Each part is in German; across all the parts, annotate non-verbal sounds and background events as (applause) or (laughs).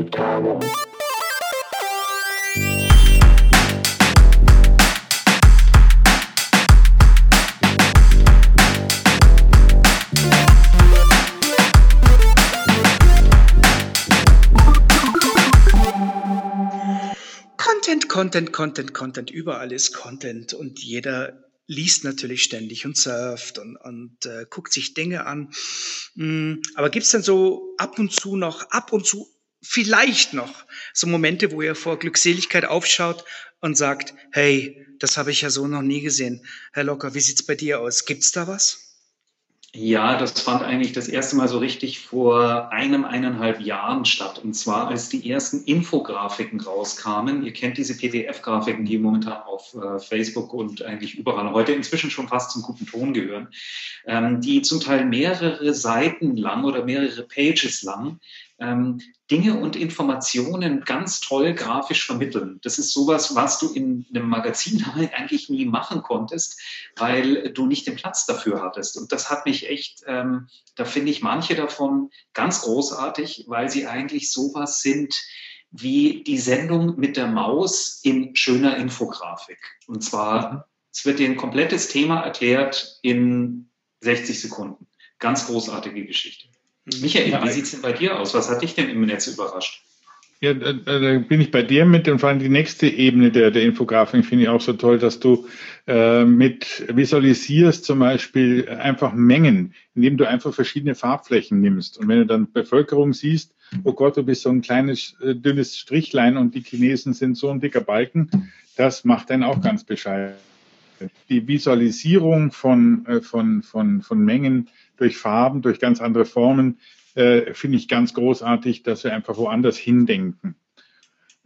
Marketing-Tagung. Content, Content, Content, Content. Überall ist Content und jeder liest natürlich ständig und surft und, und äh, guckt sich Dinge an. Mm, aber gibt's denn so ab und zu noch, ab und zu vielleicht noch so Momente, wo ihr vor Glückseligkeit aufschaut und sagt, hey, das habe ich ja so noch nie gesehen. Herr Locker, wie sieht's bei dir aus? Gibt's da was? Ja, das fand eigentlich das erste Mal so richtig vor einem, eineinhalb Jahren statt. Und zwar, als die ersten Infografiken rauskamen. Ihr kennt diese PDF-Grafiken, die momentan auf äh, Facebook und eigentlich überall heute inzwischen schon fast zum guten Ton gehören, ähm, die zum Teil mehrere Seiten lang oder mehrere Pages lang ähm, Dinge und Informationen ganz toll grafisch vermitteln. Das ist sowas, was du in einem Magazin (laughs) eigentlich nie machen konntest, weil du nicht den Platz dafür hattest. Und das hat mich echt, ähm, da finde ich manche davon ganz großartig, weil sie eigentlich sowas sind wie die Sendung mit der Maus in schöner Infografik. Und zwar, es wird dir ein komplettes Thema erklärt in 60 Sekunden. Ganz großartige Geschichte. Michael, ja, wie sieht es denn bei dir aus? Was hat dich denn im Netz überrascht? Ja, da, da bin ich bei dir mit und vor allem die nächste Ebene der, der Infografik finde ich auch so toll, dass du äh, mit visualisierst zum Beispiel einfach Mengen, indem du einfach verschiedene Farbflächen nimmst. Und wenn du dann Bevölkerung siehst, oh Gott, du bist so ein kleines, äh, dünnes Strichlein und die Chinesen sind so ein dicker Balken, das macht dann auch ganz bescheiden. Die Visualisierung von, äh, von, von, von Mengen durch Farben, durch ganz andere Formen, äh, finde ich ganz großartig, dass wir einfach woanders hindenken.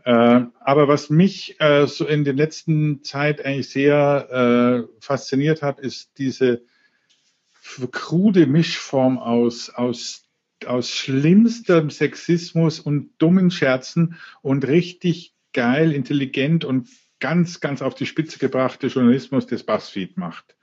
Äh, aber was mich äh, so in der letzten Zeit eigentlich sehr äh, fasziniert hat, ist diese krude Mischform aus, aus, aus schlimmstem Sexismus und dummen Scherzen und richtig geil, intelligent und ganz, ganz auf die Spitze gebrachte Journalismus des BuzzFeed macht.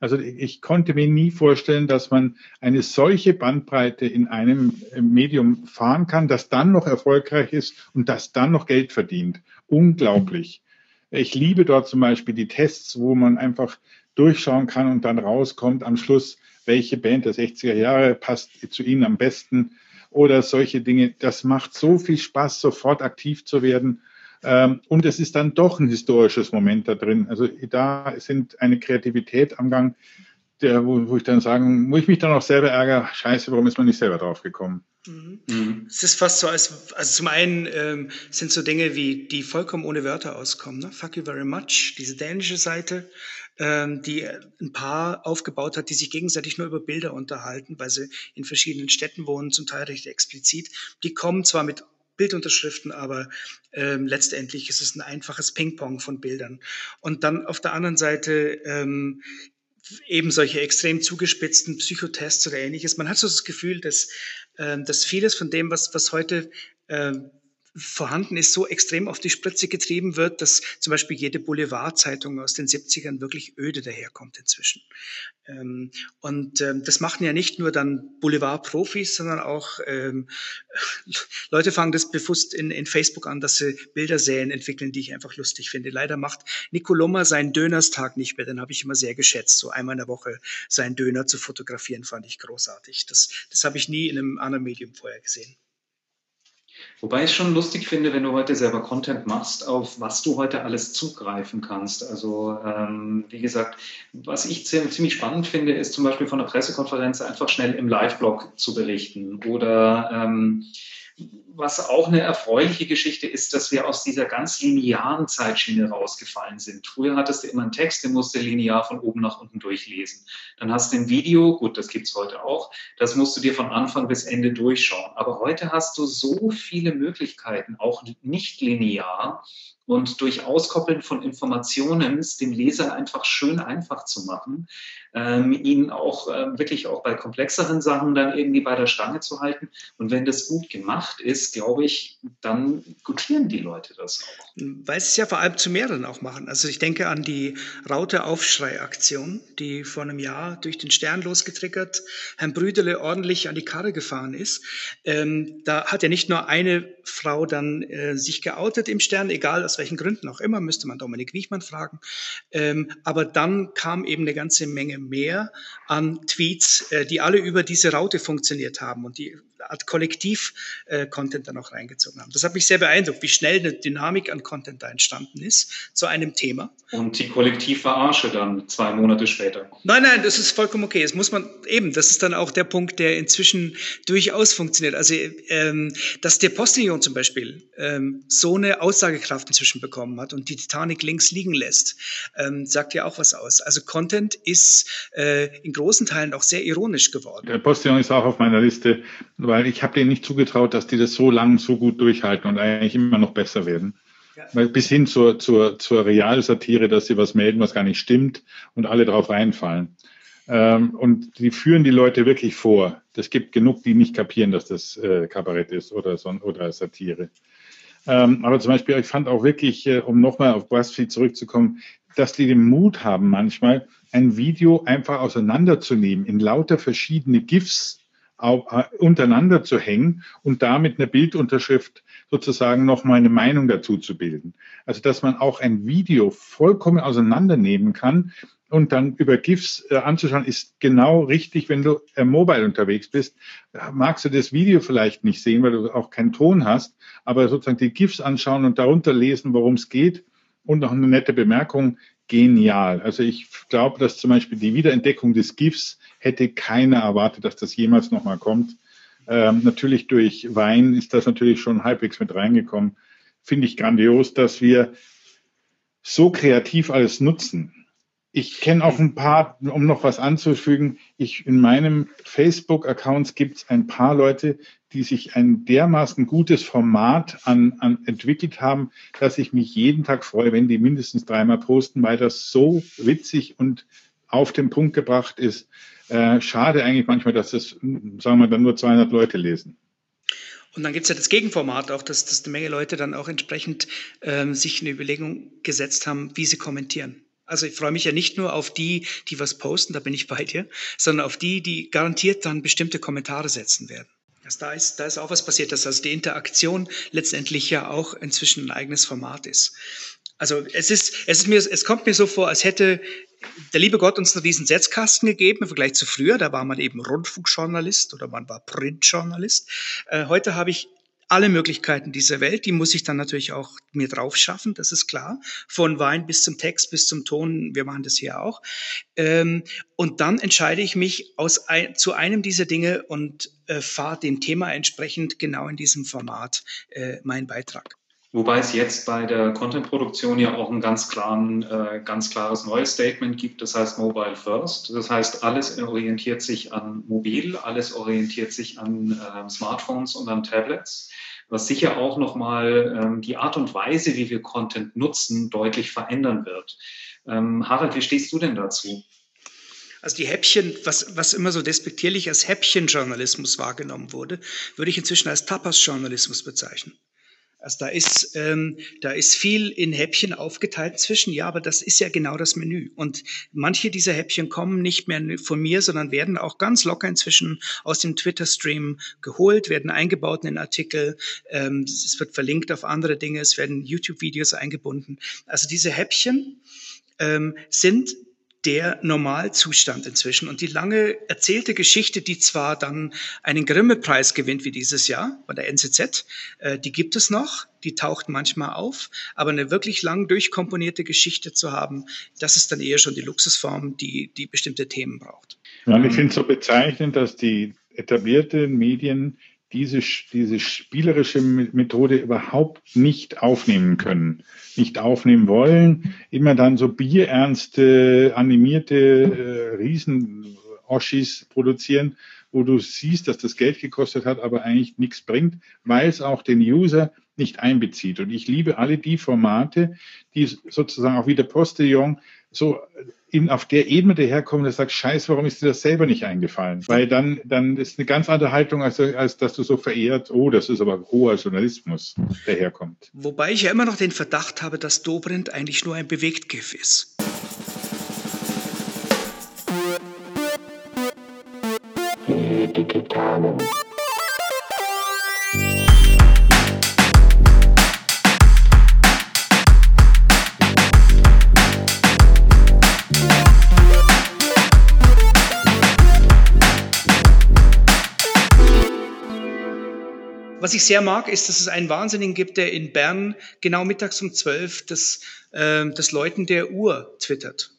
Also ich konnte mir nie vorstellen, dass man eine solche Bandbreite in einem Medium fahren kann, das dann noch erfolgreich ist und das dann noch Geld verdient. Unglaublich. Ich liebe dort zum Beispiel die Tests, wo man einfach durchschauen kann und dann rauskommt am Schluss, welche Band der 60er Jahre passt zu Ihnen am besten oder solche Dinge. Das macht so viel Spaß, sofort aktiv zu werden und es ist dann doch ein historisches Moment da drin. Also da sind eine Kreativität am Gang, der, wo, wo ich dann sagen, wo ich mich dann auch selber ärgere, scheiße, warum ist man nicht selber drauf gekommen? Mhm. Mhm. Es ist fast so, als, also zum einen ähm, sind so Dinge wie, die vollkommen ohne Wörter auskommen. Ne? Fuck you very much, diese dänische Seite, ähm, die ein Paar aufgebaut hat, die sich gegenseitig nur über Bilder unterhalten, weil sie in verschiedenen Städten wohnen, zum Teil recht explizit. Die kommen zwar mit Bildunterschriften, aber ähm, letztendlich ist es ein einfaches Ping-Pong von Bildern. Und dann auf der anderen Seite ähm, eben solche extrem zugespitzten Psychotests oder ähnliches. Man hat so das Gefühl, dass, ähm, dass vieles von dem, was, was heute ähm, vorhanden ist, so extrem auf die Spritze getrieben wird, dass zum Beispiel jede Boulevardzeitung aus den 70ern wirklich öde daherkommt inzwischen. Ähm, und ähm, das machen ja nicht nur dann Boulevardprofis, sondern auch ähm, (laughs) Leute fangen das bewusst in, in Facebook an, dass sie Bilderserien entwickeln, die ich einfach lustig finde. Leider macht Nicoloma seinen Dönerstag nicht mehr, den habe ich immer sehr geschätzt. So einmal in der Woche seinen Döner zu fotografieren, fand ich großartig. Das, das habe ich nie in einem anderen Medium vorher gesehen. Wobei ich schon lustig finde, wenn du heute selber Content machst, auf was du heute alles zugreifen kannst. Also ähm, wie gesagt, was ich ziemlich spannend finde, ist zum Beispiel von der Pressekonferenz einfach schnell im Live-Blog zu berichten oder ähm, was auch eine erfreuliche Geschichte ist, dass wir aus dieser ganz linearen Zeitschiene rausgefallen sind. Früher hattest du immer einen Text, den musst du linear von oben nach unten durchlesen. Dann hast du ein Video, gut, das gibt's heute auch, das musst du dir von Anfang bis Ende durchschauen. Aber heute hast du so viele Möglichkeiten, auch nicht linear, und durch Auskoppeln von Informationen es dem Leser einfach schön einfach zu machen, ähm, ihn auch äh, wirklich auch bei komplexeren Sachen dann irgendwie bei der Stange zu halten. Und wenn das gut gemacht gemacht ist, glaube ich, dann gutieren die Leute das auch. Weil sie es ja vor allem zu mehreren auch machen. Also ich denke an die Raute-Aufschrei-Aktion, die vor einem Jahr durch den Stern losgetriggert Herrn Brüderle ordentlich an die Karre gefahren ist. Ähm, da hat ja nicht nur eine Frau dann äh, sich geoutet im Stern, egal aus welchen Gründen auch immer, müsste man Dominik Wiechmann fragen. Ähm, aber dann kam eben eine ganze Menge mehr an Tweets, äh, die alle über diese Raute funktioniert haben und die Art Kollektiv-Content äh, dann auch reingezogen haben. Das hat mich sehr beeindruckt, wie schnell eine Dynamik an Content da entstanden ist zu einem Thema. Und die Kollektivverarsche dann zwei Monate später. Nein, nein, das ist vollkommen okay. Das muss man eben, das ist dann auch der Punkt, der inzwischen durchaus funktioniert. Also, ähm, dass der Postillon zum Beispiel ähm, so eine Aussagekraft inzwischen bekommen hat und die Titanic links liegen lässt, ähm, sagt ja auch was aus. Also Content ist äh, in großen Teilen auch sehr ironisch geworden. Der Postillon ist auch auf meiner Liste weil ich habe denen nicht zugetraut, dass die das so lang so gut durchhalten und eigentlich immer noch besser werden. Ja. Bis hin zur, zur, zur Realsatire, dass sie was melden, was gar nicht stimmt und alle drauf reinfallen. Ähm, und die führen die Leute wirklich vor. Es gibt genug, die nicht kapieren, dass das äh, Kabarett ist oder, so, oder Satire. Ähm, aber zum Beispiel, ich fand auch wirklich, äh, um nochmal auf BuzzFeed zurückzukommen, dass die den Mut haben, manchmal ein Video einfach auseinanderzunehmen in lauter verschiedene GIFs äh, untereinander zu hängen und damit eine Bildunterschrift sozusagen nochmal eine Meinung dazu zu bilden. Also dass man auch ein Video vollkommen auseinandernehmen kann und dann über GIFs äh, anzuschauen, ist genau richtig, wenn du äh, mobile unterwegs bist. Magst du das Video vielleicht nicht sehen, weil du auch keinen Ton hast, aber sozusagen die GIFs anschauen und darunter lesen, worum es geht und noch eine nette Bemerkung, genial. Also ich glaube, dass zum Beispiel die Wiederentdeckung des GIFs hätte keiner erwartet, dass das jemals nochmal kommt. Ähm, natürlich durch Wein ist das natürlich schon halbwegs mit reingekommen. Finde ich grandios, dass wir so kreativ alles nutzen. Ich kenne auch ein paar, um noch was anzufügen, ich, in meinem Facebook-Accounts gibt es ein paar Leute, die sich ein dermaßen gutes Format an, an entwickelt haben, dass ich mich jeden Tag freue, wenn die mindestens dreimal posten, weil das so witzig und auf den Punkt gebracht ist. Äh, schade eigentlich manchmal, dass das, sagen wir, dann nur 200 Leute lesen. Und dann gibt es ja das Gegenformat auch, dass, dass eine Menge Leute dann auch entsprechend ähm, sich eine Überlegung gesetzt haben, wie sie kommentieren. Also ich freue mich ja nicht nur auf die, die was posten, da bin ich bei dir, sondern auf die, die garantiert dann bestimmte Kommentare setzen werden. Also da ist, da ist auch was passiert, dass also die Interaktion letztendlich ja auch inzwischen ein eigenes Format ist. Also es ist, es ist mir, es kommt mir so vor, als hätte der liebe Gott uns diesen Setzkasten gegeben im Vergleich zu früher. Da war man eben Rundfunkjournalist oder man war Printjournalist. Äh, heute habe ich alle Möglichkeiten dieser Welt, die muss ich dann natürlich auch mir drauf schaffen, das ist klar. Von Wein bis zum Text, bis zum Ton, wir machen das hier auch. Ähm, und dann entscheide ich mich aus ein, zu einem dieser Dinge und äh, fahre dem Thema entsprechend genau in diesem Format äh, meinen Beitrag. Wobei es jetzt bei der Content-Produktion ja auch ein ganz, klaren, äh, ganz klares neues Statement gibt, das heißt Mobile First. Das heißt, alles orientiert sich an Mobil, alles orientiert sich an äh, Smartphones und an Tablets, was sicher auch nochmal ähm, die Art und Weise, wie wir Content nutzen, deutlich verändern wird. Ähm, Harald, wie stehst du denn dazu? Also die Häppchen, was, was immer so despektierlich als Häppchenjournalismus wahrgenommen wurde, würde ich inzwischen als Tapas-Journalismus bezeichnen. Also da ist, ähm, da ist viel in Häppchen aufgeteilt zwischen, ja, aber das ist ja genau das Menü. Und manche dieser Häppchen kommen nicht mehr von mir, sondern werden auch ganz locker inzwischen aus dem Twitter-Stream geholt, werden eingebaut in den Artikel, ähm, es wird verlinkt auf andere Dinge, es werden YouTube-Videos eingebunden. Also diese Häppchen ähm, sind der Normalzustand inzwischen. Und die lange erzählte Geschichte, die zwar dann einen Grimme-Preis gewinnt wie dieses Jahr bei der NZZ, äh, die gibt es noch, die taucht manchmal auf, aber eine wirklich lang durchkomponierte Geschichte zu haben, das ist dann eher schon die Luxusform, die, die bestimmte Themen braucht. Ja, ich finde es so bezeichnend, dass die etablierten Medien diese, diese spielerische Methode überhaupt nicht aufnehmen können, nicht aufnehmen wollen, immer dann so bierernste, animierte äh, Riesen-Oschis produzieren, wo du siehst, dass das Geld gekostet hat, aber eigentlich nichts bringt, weil es auch den User nicht einbezieht. Und ich liebe alle die Formate, die sozusagen auch wie der Postillon so in, auf der Ebene daherkommen, der sagt, scheiße, warum ist dir das selber nicht eingefallen? Weil dann, dann ist eine ganz andere Haltung, als, als dass du so verehrt, oh, das ist aber hoher Journalismus, daherkommt. Wobei ich ja immer noch den Verdacht habe, dass Dobrindt eigentlich nur ein Bewegtgif ist. Die Digitalen. Was ich sehr mag, ist, dass es einen Wahnsinnigen gibt, der in Bern genau mittags um zwölf das, äh, das Läuten der Uhr twittert.